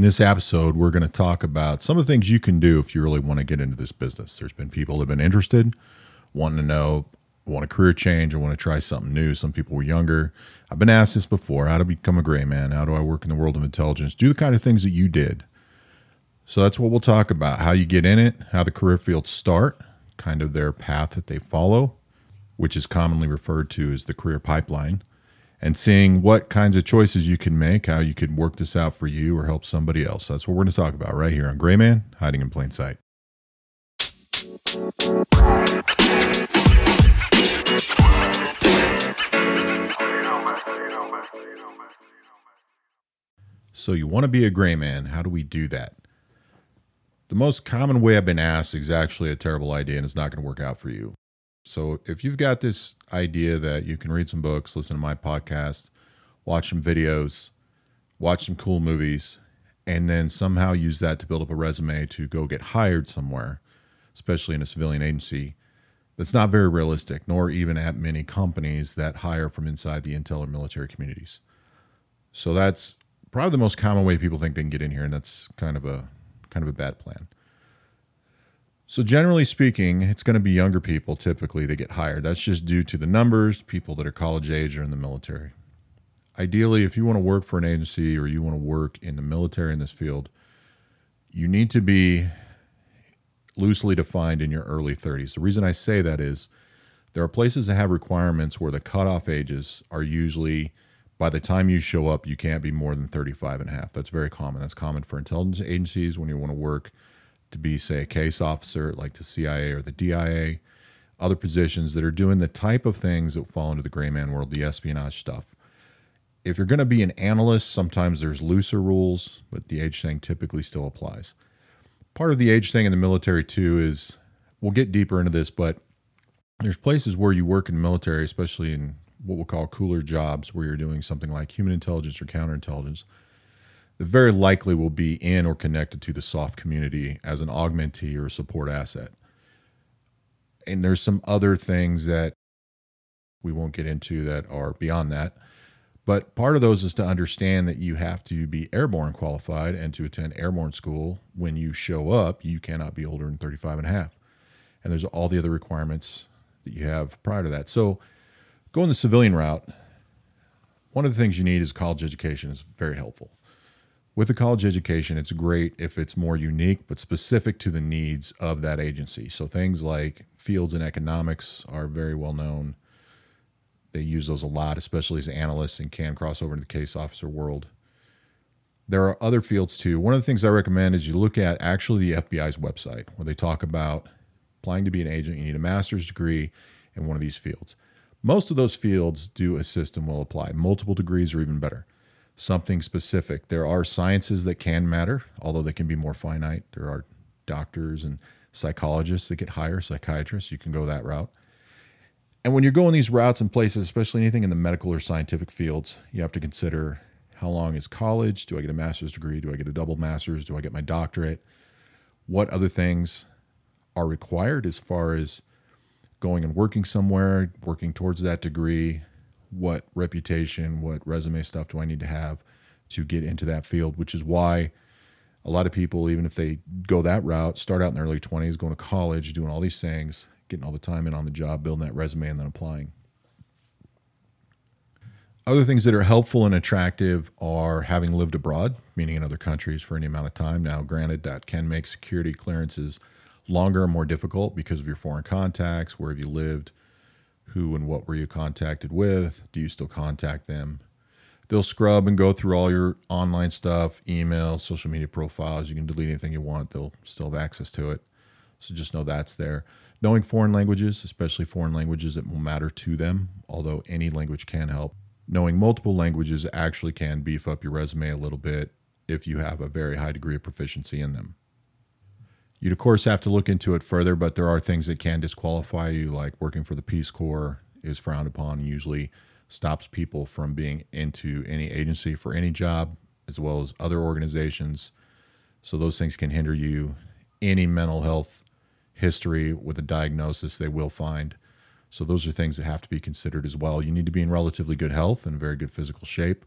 In this episode, we're going to talk about some of the things you can do if you really want to get into this business. There's been people that have been interested, wanting to know, want a career change, or want to try something new. Some people were younger. I've been asked this before how to become a gray man? How do I work in the world of intelligence? Do the kind of things that you did. So that's what we'll talk about how you get in it, how the career fields start, kind of their path that they follow, which is commonly referred to as the career pipeline and seeing what kinds of choices you can make, how you can work this out for you or help somebody else. That's what we're going to talk about right here on Gray Man Hiding in Plain Sight. So, you want to be a gray man. How do we do that? The most common way I've been asked is actually a terrible idea and it's not going to work out for you. So if you've got this idea that you can read some books, listen to my podcast, watch some videos, watch some cool movies, and then somehow use that to build up a resume to go get hired somewhere, especially in a civilian agency, that's not very realistic, nor even at many companies that hire from inside the intel or military communities. So that's probably the most common way people think they can get in here, and that's kind of a kind of a bad plan. So, generally speaking, it's going to be younger people typically that get hired. That's just due to the numbers, people that are college age or in the military. Ideally, if you want to work for an agency or you want to work in the military in this field, you need to be loosely defined in your early 30s. The reason I say that is there are places that have requirements where the cutoff ages are usually by the time you show up, you can't be more than 35 and a half. That's very common. That's common for intelligence agencies when you want to work to be, say, a case officer like the CIA or the DIA, other positions that are doing the type of things that fall into the gray man world, the espionage stuff. If you're going to be an analyst, sometimes there's looser rules, but the age thing typically still applies. Part of the age thing in the military, too, is we'll get deeper into this, but there's places where you work in the military, especially in what we'll call cooler jobs, where you're doing something like human intelligence or counterintelligence that very likely will be in or connected to the SOF community as an augmentee or support asset. And there's some other things that we won't get into that are beyond that. But part of those is to understand that you have to be airborne qualified and to attend airborne school. When you show up, you cannot be older than 35 and a half. And there's all the other requirements that you have prior to that. So going the civilian route, one of the things you need is college education is very helpful with a college education, it's great if it's more unique, but specific to the needs of that agency. So things like fields in economics are very well known. They use those a lot, especially as analysts and can cross over into the case officer world. There are other fields too. One of the things I recommend is you look at actually the FBI's website where they talk about applying to be an agent. You need a master's degree in one of these fields. Most of those fields do assist and will apply. Multiple degrees are even better something specific. There are sciences that can matter, although they can be more finite. There are doctors and psychologists that get higher, psychiatrists. You can go that route. And when you're going these routes and places, especially anything in the medical or scientific fields, you have to consider how long is college? Do I get a master's degree? Do I get a double master's? Do I get my doctorate? What other things are required as far as going and working somewhere, working towards that degree? What reputation, what resume stuff do I need to have to get into that field, which is why a lot of people, even if they go that route, start out in their early 20s, going to college, doing all these things, getting all the time in on the job, building that resume, and then applying. Other things that are helpful and attractive are having lived abroad, meaning in other countries for any amount of time. Now, granted, that can make security clearances longer and more difficult because of your foreign contacts, where have you lived, who and what were you contacted with? Do you still contact them? They'll scrub and go through all your online stuff, email, social media profiles. You can delete anything you want, they'll still have access to it. So just know that's there. Knowing foreign languages, especially foreign languages that will matter to them, although any language can help. Knowing multiple languages actually can beef up your resume a little bit if you have a very high degree of proficiency in them. You'd, of course, have to look into it further, but there are things that can disqualify you, like working for the Peace Corps is frowned upon and usually stops people from being into any agency for any job, as well as other organizations. So those things can hinder you. Any mental health history with a diagnosis, they will find. So those are things that have to be considered as well. You need to be in relatively good health and very good physical shape.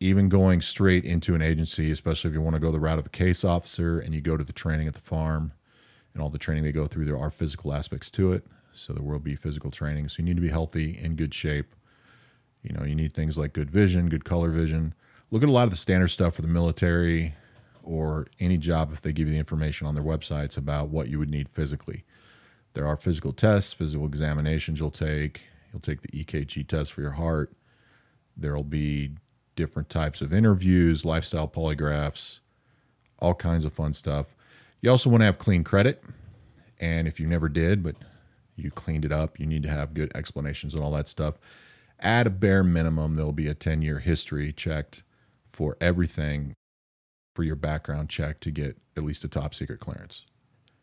Even going straight into an agency, especially if you want to go the route of a case officer and you go to the training at the farm and all the training they go through, there are physical aspects to it. So there will be physical training. So you need to be healthy, in good shape. You know, you need things like good vision, good color vision. Look at a lot of the standard stuff for the military or any job if they give you the information on their websites about what you would need physically. There are physical tests, physical examinations you'll take. You'll take the EKG test for your heart. There'll be different types of interviews, lifestyle polygraphs, all kinds of fun stuff. You also want to have clean credit. And if you never did, but you cleaned it up, you need to have good explanations and all that stuff. At a bare minimum, there'll be a 10 year history checked for everything for your background check to get at least a top secret clearance.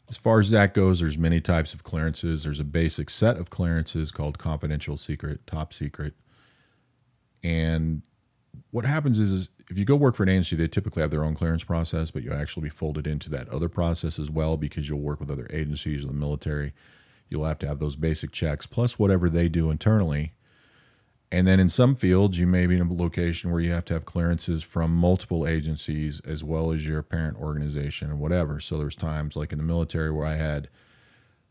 As far as that goes, there's many types of clearances. There's a basic set of clearances called confidential secret, top secret. And what happens is, is if you go work for an agency, they typically have their own clearance process, but you'll actually be folded into that other process as well because you'll work with other agencies or the military. You'll have to have those basic checks plus whatever they do internally. And then in some fields, you may be in a location where you have to have clearances from multiple agencies as well as your parent organization and whatever. So there's times like in the military where I had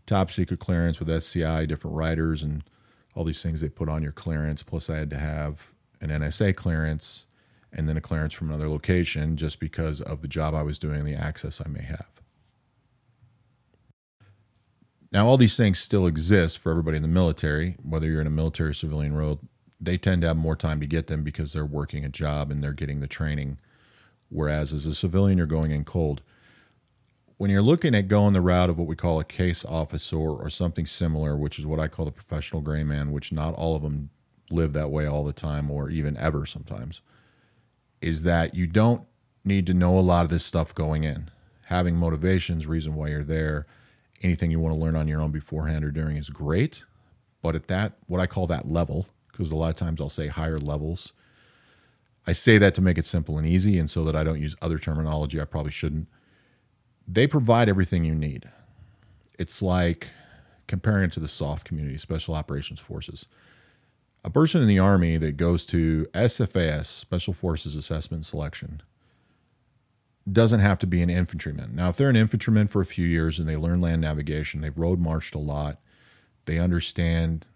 top secret clearance with SCI, different writers, and all these things they put on your clearance. Plus, I had to have an NSA clearance, and then a clearance from another location just because of the job I was doing and the access I may have. Now, all these things still exist for everybody in the military, whether you're in a military or civilian role. They tend to have more time to get them because they're working a job and they're getting the training. Whereas as a civilian, you're going in cold. When you're looking at going the route of what we call a case officer or something similar, which is what I call the professional gray man, which not all of them live that way all the time or even ever sometimes, is that you don't need to know a lot of this stuff going in. Having motivations, reason why you're there, anything you want to learn on your own beforehand or during is great. But at that, what I call that level, because a lot of times I'll say higher levels. I say that to make it simple and easy, and so that I don't use other terminology I probably shouldn't. They provide everything you need. It's like comparing it to the SOF community, Special Operations Forces a person in the Army that goes to SFAS, Special Forces Assessment Selection, doesn't have to be an infantryman. Now, if they're an infantryman for a few years and they learn land navigation, they've road marched a lot, they understand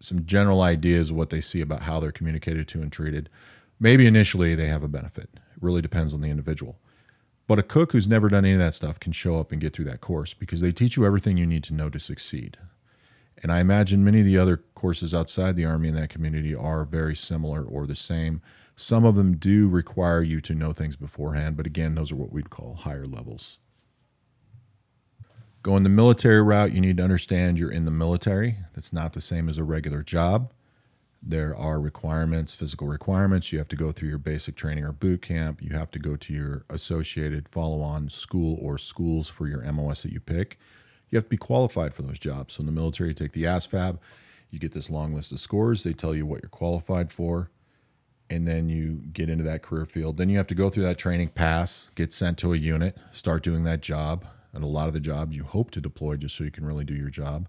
some general ideas of what they see about how they're communicated to and treated, maybe initially they have a benefit. It really depends on the individual. But a cook who's never done any of that stuff can show up and get through that course because they teach you everything you need to know to succeed. And I imagine many of the other courses outside the Army in that community are very similar or the same. Some of them do require you to know things beforehand, but again, those are what we'd call higher levels. Going the military route, you need to understand you're in the military. That's not the same as a regular job. There are requirements, physical requirements. You have to go through your basic training or boot camp. You have to go to your associated follow on school or schools for your MOS that you pick you have to be qualified for those jobs. So in the military, you take the ASVAB, you get this long list of scores. They tell you what you're qualified for, and then you get into that career field. Then you have to go through that training, pass, get sent to a unit, start doing that job. And a lot of the jobs you hope to deploy just so you can really do your job.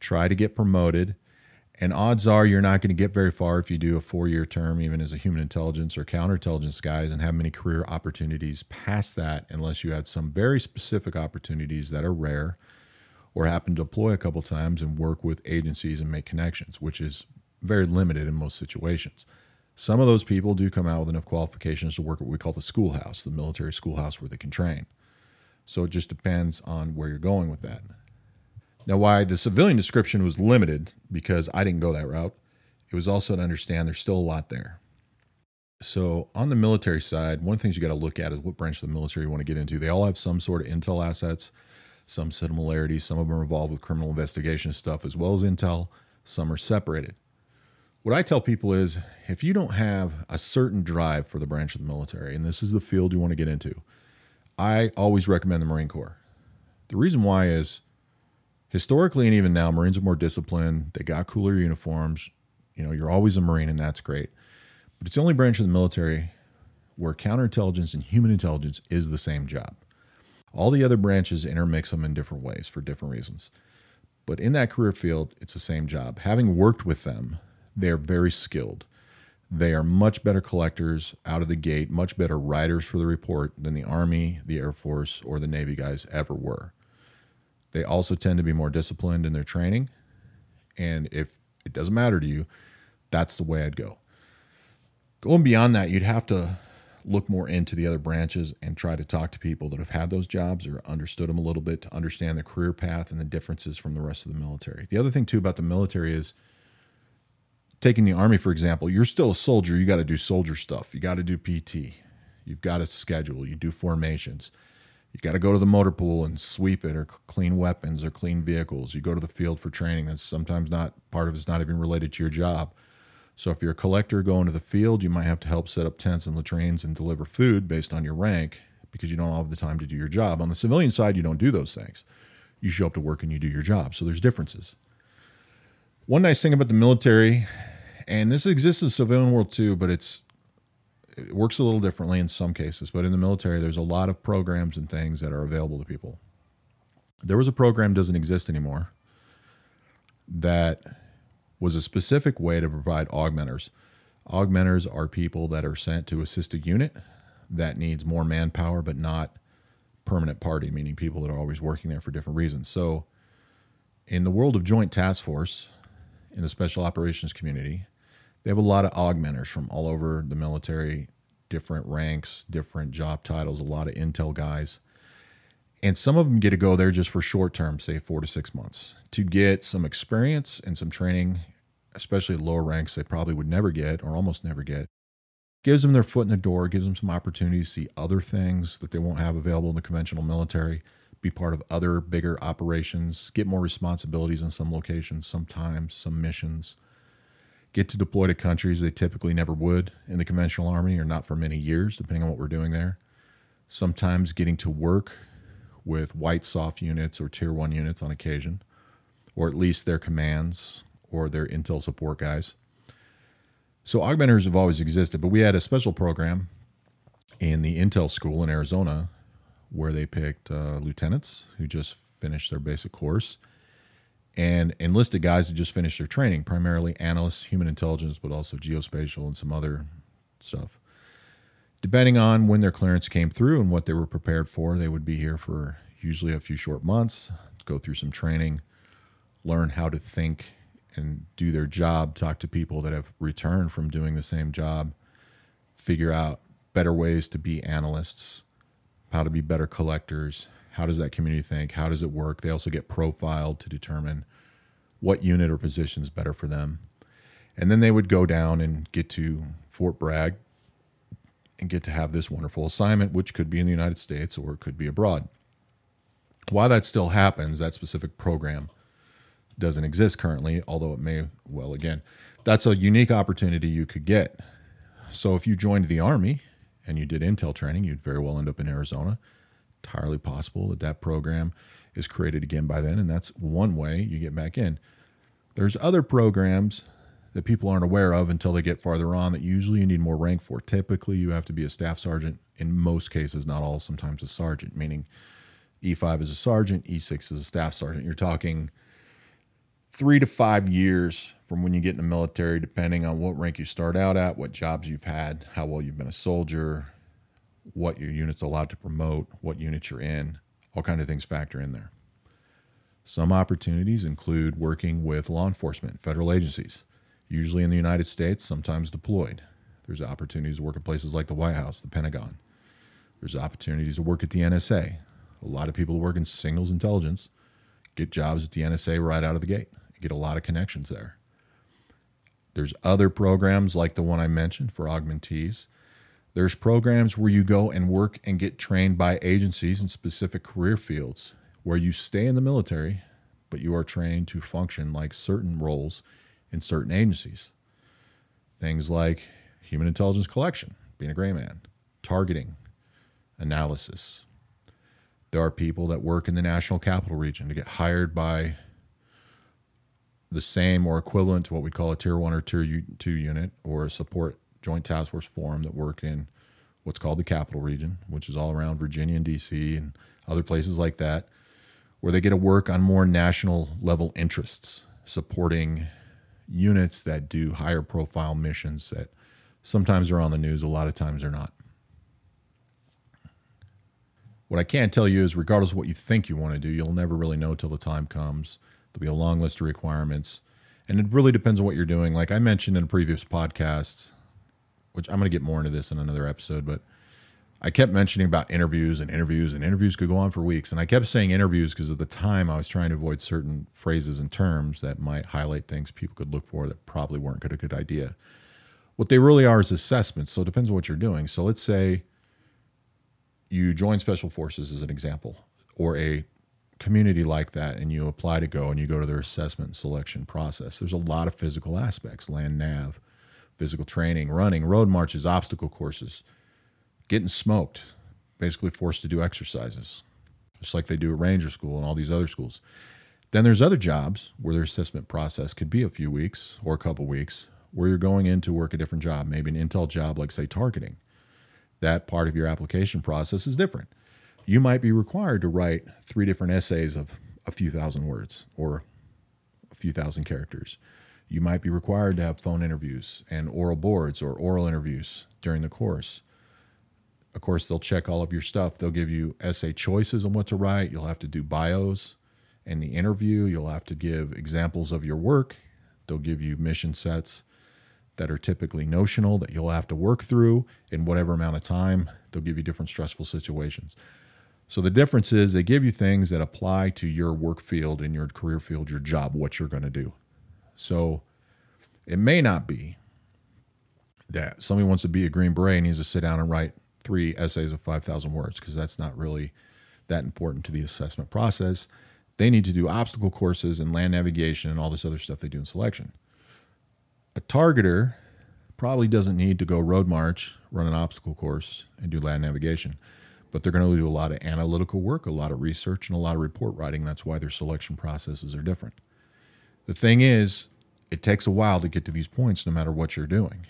Try to get promoted. And odds are you're not going to get very far if you do a four year term, even as a human intelligence or counterintelligence guys, and have many career opportunities past that, unless you had some very specific opportunities that are rare or happen to deploy a couple times and work with agencies and make connections, which is very limited in most situations. Some of those people do come out with enough qualifications to work at what we call the schoolhouse, the military schoolhouse where they can train. So it just depends on where you're going with that. Now, why the civilian description was limited, because I didn't go that route, it was also to understand there's still a lot there. So, on the military side, one of the things you got to look at is what branch of the military you want to get into. They all have some sort of intel assets some similarities. Some of them are involved with criminal investigation stuff as well as intel. Some are separated. What I tell people is if you don't have a certain drive for the branch of the military, and this is the field you want to get into, I always recommend the Marine Corps. The reason why is historically and even now, Marines are more disciplined. They got cooler uniforms. You know, you're always a Marine, and that's great. But it's the only branch of the military where counterintelligence and human intelligence is the same job. All the other branches intermix them in different ways for different reasons. But in that career field, it's the same job. Having worked with them, they're very skilled. They are much better collectors out of the gate, much better writers for the report than the Army, the Air Force, or the Navy guys ever were. They also tend to be more disciplined in their training. And if it doesn't matter to you, that's the way I'd go. Going beyond that, you'd have to look more into the other branches and try to talk to people that have had those jobs or understood them a little bit to understand the career path and the differences from the rest of the military. The other thing, too, about the military is taking the army, for example, you're still a soldier. You got to do soldier stuff. You got to do PT. You've got to schedule. You do formations. You got to go to the motor pool and sweep it or clean weapons or clean vehicles. You go to the field for training. That's sometimes not part of it's not even related to your job. So if you're a collector going to the field, you might have to help set up tents and latrines and deliver food based on your rank because you don't have the time to do your job. On the civilian side, you don't do those things. You show up to work and you do your job. So there's differences. One nice thing about the military, and this exists in the civilian world too, but it's it works a little differently in some cases. But in the military, there's a lot of programs and things that are available to people. There was a program doesn't exist anymore that was a specific way to provide augmenters. Augmenters are people that are sent to assist a unit that needs more manpower, but not permanent party, meaning people that are always working there for different reasons. So, in the world of Joint Task Force, in the Special Operations community, they have a lot of augmenters from all over the military, different ranks, different job titles, a lot of intel guys. And some of them get to go there just for short term, say four to six months, to get some experience and some training especially lower ranks, they probably would never get or almost never get. Gives them their foot in the door, gives them some opportunities to see other things that they won't have available in the conventional military, be part of other bigger operations, get more responsibilities in some locations, sometimes some missions, get to deploy to countries they typically never would in the conventional army or not for many years, depending on what we're doing there. Sometimes getting to work with white SOF units or tier one units on occasion, or at least their commands or their Intel support guys. So augmenters have always existed, but we had a special program in the Intel school in Arizona where they picked uh, lieutenants who just finished their basic course and enlisted guys who just finished their training, primarily analysts, human intelligence, but also geospatial and some other stuff. Depending on when their clearance came through and what they were prepared for, they would be here for usually a few short months, go through some training, learn how to think and do their job, talk to people that have returned from doing the same job, figure out better ways to be analysts, how to be better collectors, how does that community think, how does it work. They also get profiled to determine what unit or position is better for them. And then they would go down and get to Fort Bragg and get to have this wonderful assignment, which could be in the United States or it could be abroad. While that still happens, that specific program doesn't exist currently, although it may, well, again, that's a unique opportunity you could get. So if you joined the Army and you did intel training, you'd very well end up in Arizona. Entirely possible that that program is created again by then, and that's one way you get back in. There's other programs that people aren't aware of until they get farther on that usually you need more rank for. Typically, you have to be a staff sergeant. In most cases, not all, sometimes a sergeant, meaning E5 is a sergeant, E6 is a staff sergeant. You're talking three to five years from when you get in the military, depending on what rank you start out at, what jobs you've had, how well you've been a soldier, what your unit's allowed to promote, what units you're in, all kind of things factor in there. Some opportunities include working with law enforcement, federal agencies, usually in the United States, sometimes deployed. There's opportunities to work at places like the White House, the Pentagon. There's opportunities to work at the NSA. A lot of people who work in signals intelligence get jobs at the NSA right out of the gate get a lot of connections there. There's other programs like the one I mentioned for augmentees. There's programs where you go and work and get trained by agencies in specific career fields where you stay in the military, but you are trained to function like certain roles in certain agencies. Things like human intelligence collection, being a gray man, targeting, analysis. There are people that work in the national capital region to get hired by the same or equivalent to what we'd call a tier one or tier two unit or a support joint task force forum that work in what's called the capital region, which is all around Virginia and DC and other places like that, where they get to work on more national level interests, supporting units that do higher profile missions that Sometimes they're on the news, a lot of times they're not. What I can tell you is, regardless of what you think you want to do, you'll never really know till the time comes. There'll be a long list of requirements, and it really depends on what you're doing. Like I mentioned in a previous podcast, which I'm going to get more into this in another episode, but I kept mentioning about interviews and interviews and interviews could go on for weeks. And I kept saying interviews because at the time I was trying to avoid certain phrases and terms that might highlight things people could look for that probably weren't good, a good idea. What they really are is assessments. So it depends on what you're doing. So let's say you join special forces as an example, or a community like that, and you apply to go and you go to their assessment and selection process. There's a lot of physical aspects, land nav, physical training, running, road marches, obstacle courses getting smoked, basically forced to do exercises, just like they do at Ranger School and all these other schools. Then there's other jobs where their assessment process could be a few weeks or a couple weeks, where you're going in to work a different job, maybe an intel job like, say, targeting. That part of your application process is different. You might be required to write three different essays of a few thousand words or a few thousand characters. You might be required to have phone interviews and oral boards or oral interviews during the course. Of course, they'll check all of your stuff. They'll give you essay choices on what to write. You'll have to do bios in the interview. You'll have to give examples of your work. They'll give you mission sets that are typically notional that you'll have to work through in whatever amount of time. They'll give you different stressful situations. So the difference is they give you things that apply to your work field and your career field, your job, what you're going to do. So it may not be that somebody wants to be a Green Beret and needs to sit down and write three essays of 5,000 words because that's not really that important to the assessment process. They need to do obstacle courses and land navigation and all this other stuff they do in selection. A targeter probably doesn't need to go road march, run an obstacle course, and do land navigation, but they're going to do a lot of analytical work, a lot of research, and a lot of report writing. That's why their selection processes are different. The thing is, it takes a while to get to these points no matter what you're doing.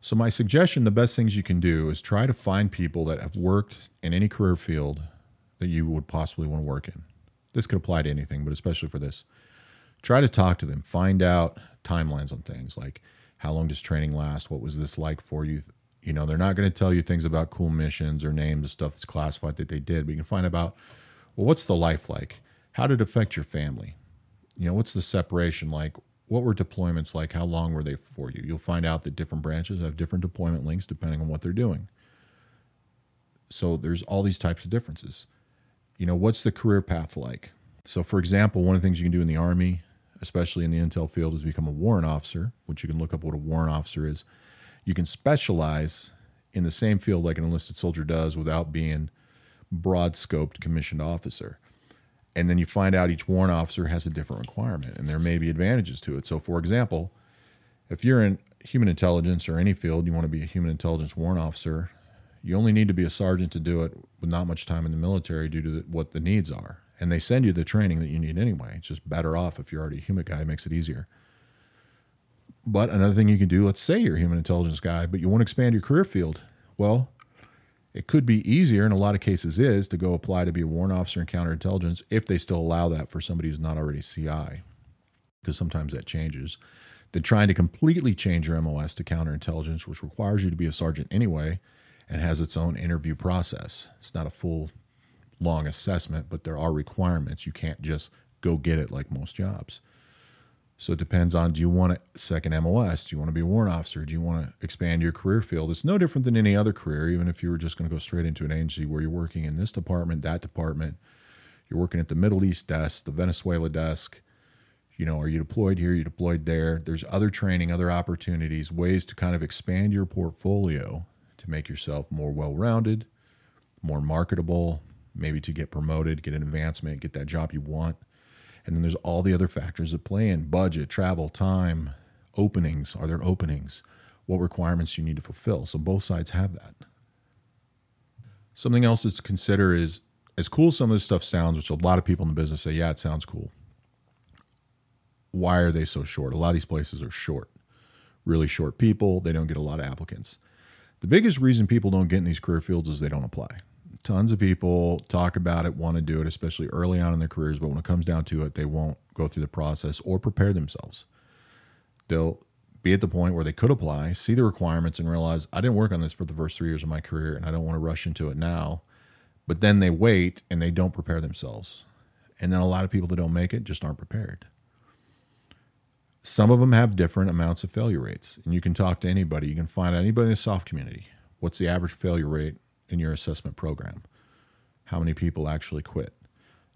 So, my suggestion the best things you can do is try to find people that have worked in any career field that you would possibly want to work in. This could apply to anything, but especially for this. Try to talk to them, find out timelines on things like how long does training last? What was this like for you? You know, they're not going to tell you things about cool missions or names of stuff that's classified that they did, but you can find about, well, what's the life like? How did it affect your family? You know, what's the separation like? What were deployments like? How long were they for you? You'll find out that different branches have different deployment links depending on what they're doing. So there's all these types of differences. You know, what's the career path like? So, for example, one of the things you can do in the Army, especially in the intel field, is become a warrant officer, which you can look up what a warrant officer is. You can specialize in the same field like an enlisted soldier does without being broad scoped commissioned officer and then you find out each warrant officer has a different requirement and there may be advantages to it. So for example if you're in human intelligence or any field you want to be a human intelligence warrant officer you only need to be a sergeant to do it with not much time in the military due to the, what the needs are. And they send you the training that you need anyway. It's just better off if you're already a HUMINT guy it makes it easier. But another thing you can do let's say you're a human intelligence guy but you want to expand your career field. Well it could be easier, in a lot of cases, is to go apply to be a warrant officer in counterintelligence if they still allow that for somebody who's not already CI, because sometimes that changes. Than trying to completely change your MOS to counterintelligence, which requires you to be a sergeant anyway and has its own interview process. It's not a full, long assessment, but there are requirements. You can't just go get it like most jobs. So it depends on do you want a second MOS? Do you want to be a warrant officer? Do you want to expand your career field? It's no different than any other career, even if you were just going to go straight into an agency where you're working in this department, that department. You're working at the Middle East desk, the Venezuela desk. You know, are you deployed here? Are you deployed there? There's other training, other opportunities, ways to kind of expand your portfolio to make yourself more well rounded, more marketable, maybe to get promoted, get an advancement, get that job you want and then there's all the other factors that play in budget, travel, time, openings. Are there openings? What requirements you need to fulfill? So both sides have that. Something else to consider is as cool as some of this stuff sounds, which a lot of people in the business say, yeah, it sounds cool. Why are they so short? A lot of these places are short, really short people. They don't get a lot of applicants. The biggest reason people don't get in these career fields is they don't apply tons of people talk about it, want to do it, especially early on in their careers, but when it comes down to it, they won't go through the process or prepare themselves. They'll be at the point where they could apply, see the requirements, and realize I didn't work on this for the first three years of my career and I don't want to rush into it now. But then they wait and they don't prepare themselves. And then a lot of people that don't make it just aren't prepared. Some of them have different amounts of failure rates. And you can talk to anybody. You can find anybody in the SOF community. What's the average failure rate in your assessment program? How many people actually quit?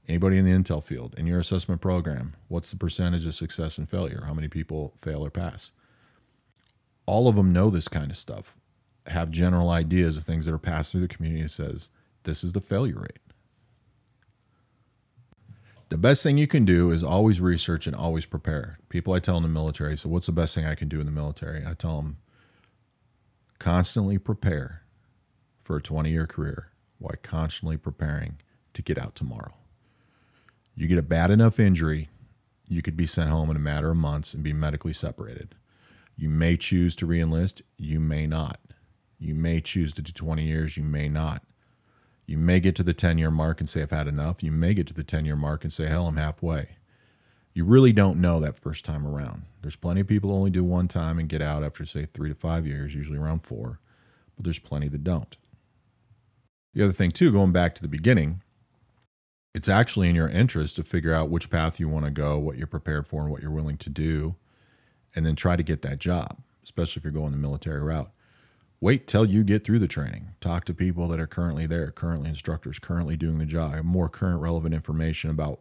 Anybody in the Intel field, in your assessment program, what's the percentage of success and failure? How many people fail or pass? All of them know this kind of stuff, have general ideas of things that are passed through the community that says this is the failure rate. The best thing you can do is always research and always prepare. People I tell in the military, so what's the best thing I can do in the military? I tell them constantly prepare for a 20 year career while constantly preparing to get out tomorrow. You get a bad enough injury, you could be sent home in a matter of months and be medically separated. You may choose to reenlist, you may not. You may choose to do 20 years, you may not. You may get to the 10 year mark and say, I've had enough. You may get to the 10 year mark and say, hell, I'm halfway. You really don't know that first time around. There's plenty of people only do one time and get out after, say, three to five years, usually around four, but there's plenty that don't. The other thing, too, going back to the beginning, it's actually in your interest to figure out which path you want to go, what you're prepared for, and what you're willing to do, and then try to get that job, especially if you're going the military route wait till you get through the training. Talk to people that are currently there, currently instructors, currently doing the job, have more current relevant information about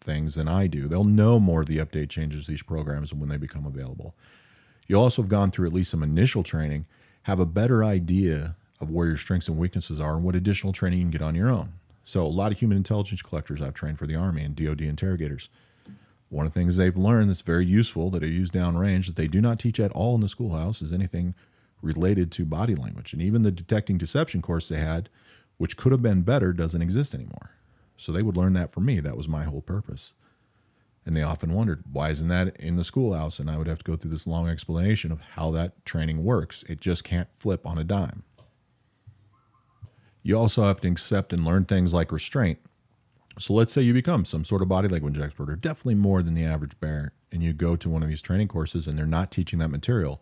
things than I do. They'll know more of the update changes these programs and when they become available. You'll also have gone through at least some initial training, have a better idea of where your strengths and weaknesses are and what additional training you can get on your own. So a lot of human intelligence collectors I've trained for the Army and DoD interrogators. One of the things they've learned that's very useful that I use downrange that they do not teach at all in the schoolhouse is anything related to body language. And even the detecting deception course they had, which could have been better, doesn't exist anymore. So they would learn that from me. That was my whole purpose. And they often wondered, why isn't that in the schoolhouse? And I would have to go through this long explanation of how that training works. It just can't flip on a dime. You also have to accept and learn things like restraint. So let's say you become some sort of body language expert, or definitely more than the average bear, and you go to one of these training courses and they're not teaching that material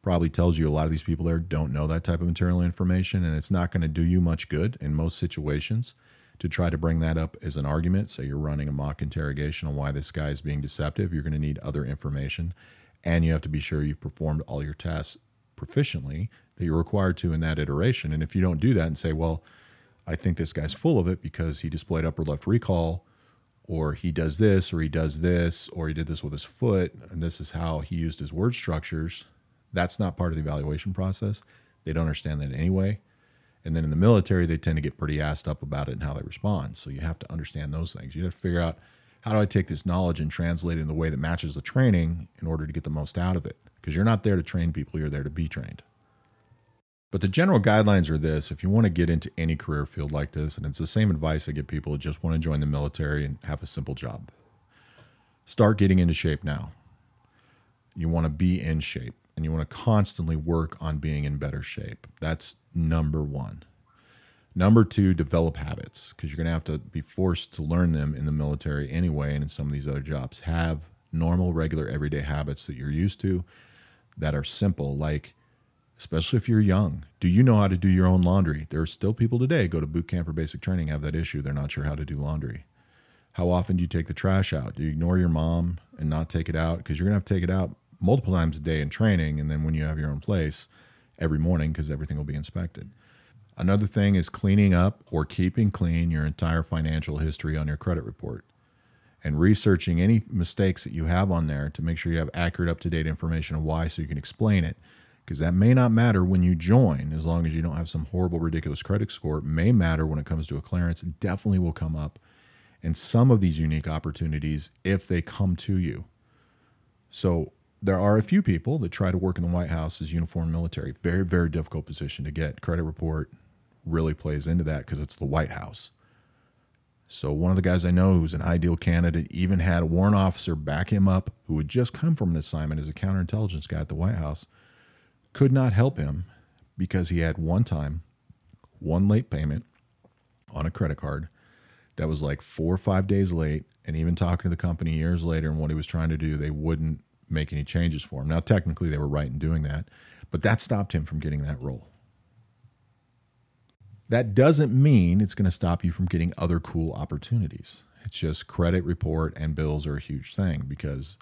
probably tells you a lot of these people there don't know that type of material information, and it's not going to do you much good in most situations to try to bring that up as an argument. Say you're running a mock interrogation on why this guy is being deceptive, you're going to need other information, and you have to be sure you've performed all your tests proficiently that you're required to in that iteration. And if you don't do that and say, well, I think this guy's full of it because he displayed upper left recall, or he does this, or he does this, or he did this with his foot, and this is how he used his word structures that's not part of the evaluation process. They don't understand that anyway. And then in the military, they tend to get pretty assed up about it and how they respond. So you have to understand those things. You have to figure out how do I take this knowledge and translate it in the way that matches the training in order to get the most out of it? Because you're not there to train people, you're there to be trained. But the general guidelines are this if you want to get into any career field like this, and it's the same advice I give people who just want to join the military and have a simple job start getting into shape now. You want to be in shape and you want to constantly work on being in better shape. That's number one. Number two, develop habits because you're going to have to be forced to learn them in the military anyway and in some of these other jobs. Have normal, regular, everyday habits that you're used to that are simple, like, especially if you're young. Do you know how to do your own laundry? There are still people today go to boot camp or basic training have that issue. They're not sure how to do laundry. How often do you take the trash out? Do you ignore your mom and not take it out? Because you're going to have to take it out multiple times a day in training, and then when you have your own place, every morning because everything will be inspected. Another thing is cleaning up or keeping clean your entire financial history on your credit report and researching any mistakes that you have on there to make sure you have accurate, up to date information of why so you can explain it. Because that may not matter when you join, as long as you don't have some horrible, ridiculous credit score. It may matter when it comes to a clearance. It definitely will come up in some of these unique opportunities if they come to you. So there are a few people that try to work in the White House as uniformed military. Very, very difficult position to get. Credit report really plays into that because it's the White House. So one of the guys I know who's an ideal candidate even had a warrant officer back him up who had just come from an assignment as a counterintelligence guy at the White House, could not help him because he had one time, one late payment on a credit card that was like four or five days late. And even talking to the company years later and what he was trying to do, they wouldn't make any changes for him. Now, technically, they were right in doing that, but that stopped him from getting that role. That doesn't mean it's going to stop you from getting other cool opportunities. It's just credit report and bills are a huge thing because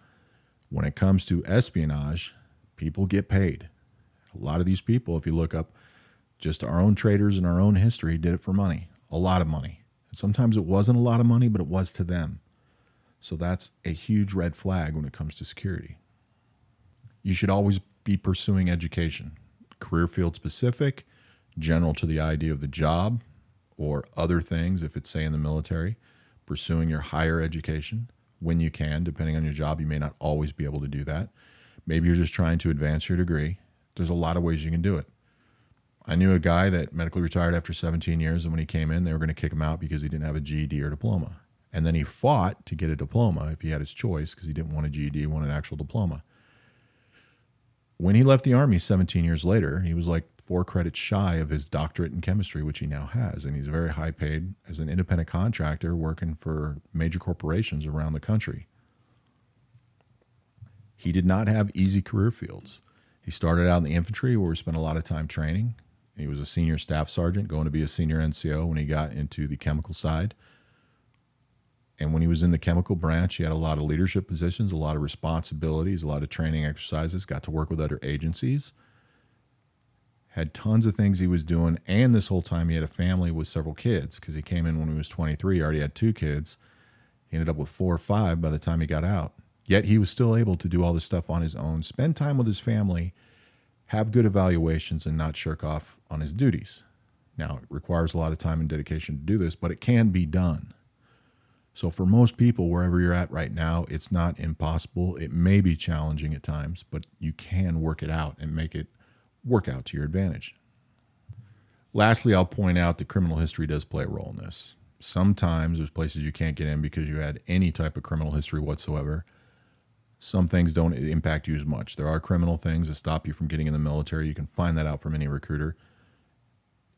when it comes to espionage, people get paid. A lot of these people, if you look up just our own traders in our own history, did it for money, a lot of money. And sometimes it wasn't a lot of money, but it was to them. So that's a huge red flag when it comes to security. You should always be pursuing education, career field specific, general to the idea of the job, or other things, if it's, say, in the military, pursuing your higher education when you can. Depending on your job, you may not always be able to do that. Maybe you're just trying to advance your degree. There's a lot of ways you can do it. I knew a guy that medically retired after 17 years, and when he came in, they were going to kick him out because he didn't have a GED or diploma. And then he fought to get a diploma if he had his choice because he didn't want a GED, he wanted an actual diploma. When he left the Army 17 years later, he was like four credits shy of his doctorate in chemistry, which he now has. And he's very high paid as an independent contractor working for major corporations around the country. He did not have easy career fields. He started out in the infantry where we spent a lot of time training. He was a senior staff sergeant, going to be a senior NCO when he got into the chemical side. And when he was in the chemical branch, he had a lot of leadership positions, a lot of responsibilities, a lot of training exercises, got to work with other agencies, had tons of things he was doing. And this whole time, he had a family with several kids because he came in when he was 23, already had two kids. He ended up with four or five by the time he got out. Yet he was still able to do all this stuff on his own, spend time with his family, have good evaluations, and not shirk off on his duties. Now, it requires a lot of time and dedication to do this, but it can be done. So, for most people, wherever you're at right now, it's not impossible. It may be challenging at times, but you can work it out and make it work out to your advantage. Lastly, I'll point out that criminal history does play a role in this. Sometimes there's places you can't get in because you had any type of criminal history whatsoever. Some things don't impact you as much. There are criminal things that stop you from getting in the military. You can find that out from any recruiter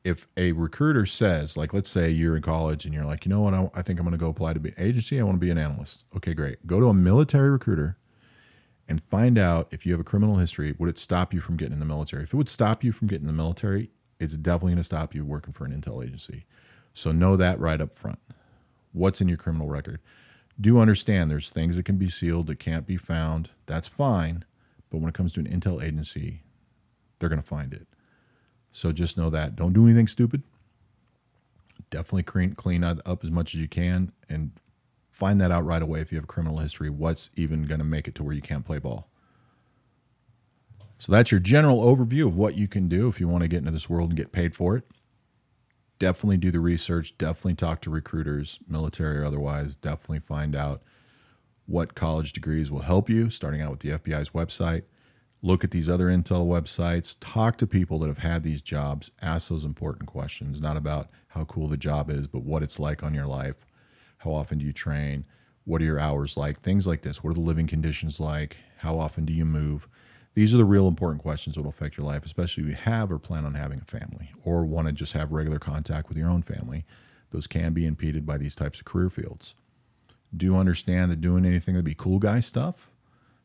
if a recruiter says, like, let's say you're in college and you're like, you know what, I, I think I'm going to go apply to be an agency. I want to be an analyst. Okay, great. Go to a military recruiter and find out if you have a criminal history. Would it stop you from getting in the military? If it would stop you from getting in the military, it's definitely going to stop you working for an intel agency. So know that right up front. What's in your criminal record? Do understand there's things that can be sealed that can't be found. That's fine. But when it comes to an intel agency, they're going to find it. So just know that. Don't do anything stupid. Definitely clean, clean up as much as you can and find that out right away if you have a criminal history. What's even going to make it to where you can't play ball? So that's your general overview of what you can do if you want to get into this world and get paid for it. Definitely do the research. Definitely talk to recruiters, military or otherwise. Definitely find out what college degrees will help you, starting out with the FBI's website look at these other intel websites, talk to people that have had these jobs, ask those important questions, not about how cool the job is, but what it's like on your life. How often do you train? What are your hours like? Things like this. What are the living conditions like? How often do you move? These are the real important questions that will affect your life, especially if you have or plan on having a family or want to just have regular contact with your own family. Those can be impeded by these types of career fields. Do understand that doing anything to be cool guy stuff,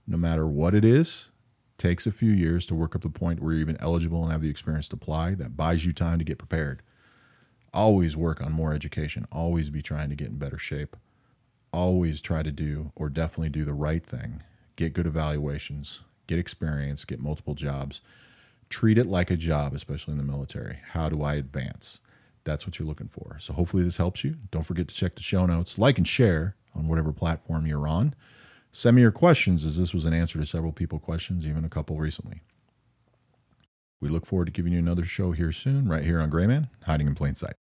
no matter what it is, takes a few years to work up the point where you're even eligible and have the experience to apply. That buys you time to get prepared. Always work on more education. Always be trying to get in better shape. Always try to do, or definitely do, the right thing. Get good evaluations, get experience, get multiple jobs. Treat it like a job, especially in the military. How do I advance? That's what you're looking for. So hopefully this helps you. Don't forget to check the show notes, like and share on whatever platform you're on. Send me your questions, as this was an answer to several people questions, even a couple recently. We look forward to giving you another show here soon, right here on Gray Man, Hiding in Plain Sight.